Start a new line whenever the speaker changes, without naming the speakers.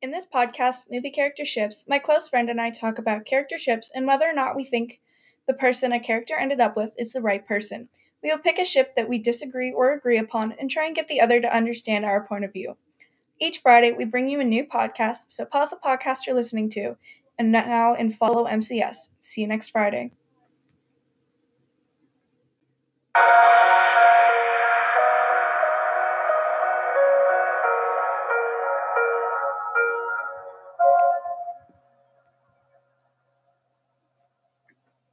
In this podcast, Movie Character Ships, my close friend and I talk about character ships and whether or not we think the person a character ended up with is the right person. We will pick a ship that we disagree or agree upon and try and get the other to understand our point of view. Each Friday, we bring you a new podcast, so pause the podcast you're listening to and now and follow MCS. See you next Friday.